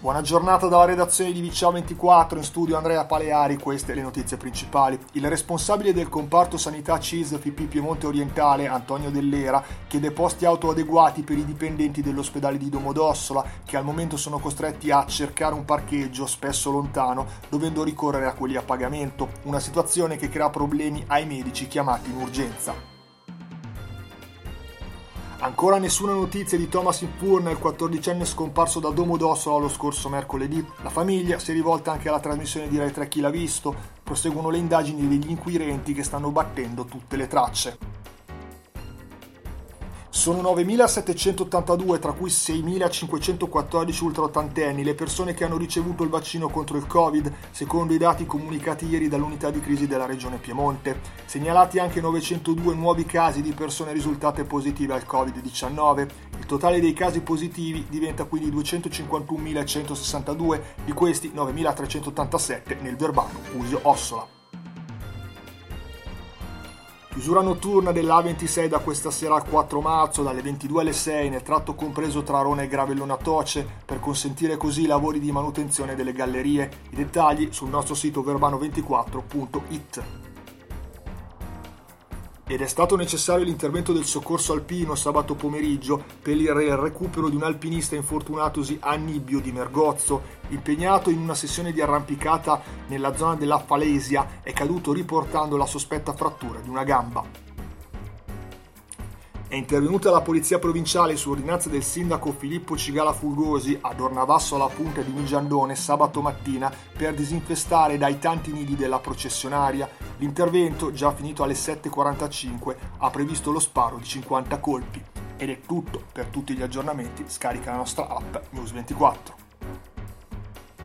Buona giornata dalla redazione di Vicia 24, in studio Andrea Paleari, queste le notizie principali. Il responsabile del comparto sanità CIS FP Piemonte Orientale, Antonio Dell'Era, chiede posti auto adeguati per i dipendenti dell'ospedale di Domodossola, che al momento sono costretti a cercare un parcheggio, spesso lontano, dovendo ricorrere a quelli a pagamento, una situazione che crea problemi ai medici chiamati in urgenza. Ancora nessuna notizia di Thomas Impurna, il 14enne scomparso da Domodossola lo scorso mercoledì. La famiglia si è rivolta anche alla trasmissione di Rai 3 Chi l'ha visto. Proseguono le indagini degli inquirenti che stanno battendo tutte le tracce. Sono 9.782, tra cui 6.514 ultraottantenni, le persone che hanno ricevuto il vaccino contro il Covid, secondo i dati comunicati ieri dall'unità di crisi della regione Piemonte. Segnalati anche 902 nuovi casi di persone risultate positive al Covid-19. Il totale dei casi positivi diventa quindi 251.162, di questi 9.387 nel Verbano Usio Ossola. Chiusura notturna dell'A26 da questa sera al 4 marzo dalle 22 alle 6 nel tratto compreso tra Arona e Gravellona Toce per consentire così i lavori di manutenzione delle gallerie. I dettagli sul nostro sito verbano24.it ed è stato necessario l'intervento del soccorso alpino sabato pomeriggio per il recupero di un alpinista infortunatosi a Nibbio di Mergozzo, impegnato in una sessione di arrampicata nella zona della Falesia, è caduto riportando la sospetta frattura di una gamba. È intervenuta la Polizia Provinciale su ordinanza del sindaco Filippo Cigala Fulgosi ad Ornavasso alla punta di Migiandone sabato mattina per disinfestare dai tanti nidi della processionaria. L'intervento, già finito alle 7.45, ha previsto lo sparo di 50 colpi. Ed è tutto, per tutti gli aggiornamenti scarica la nostra app News 24.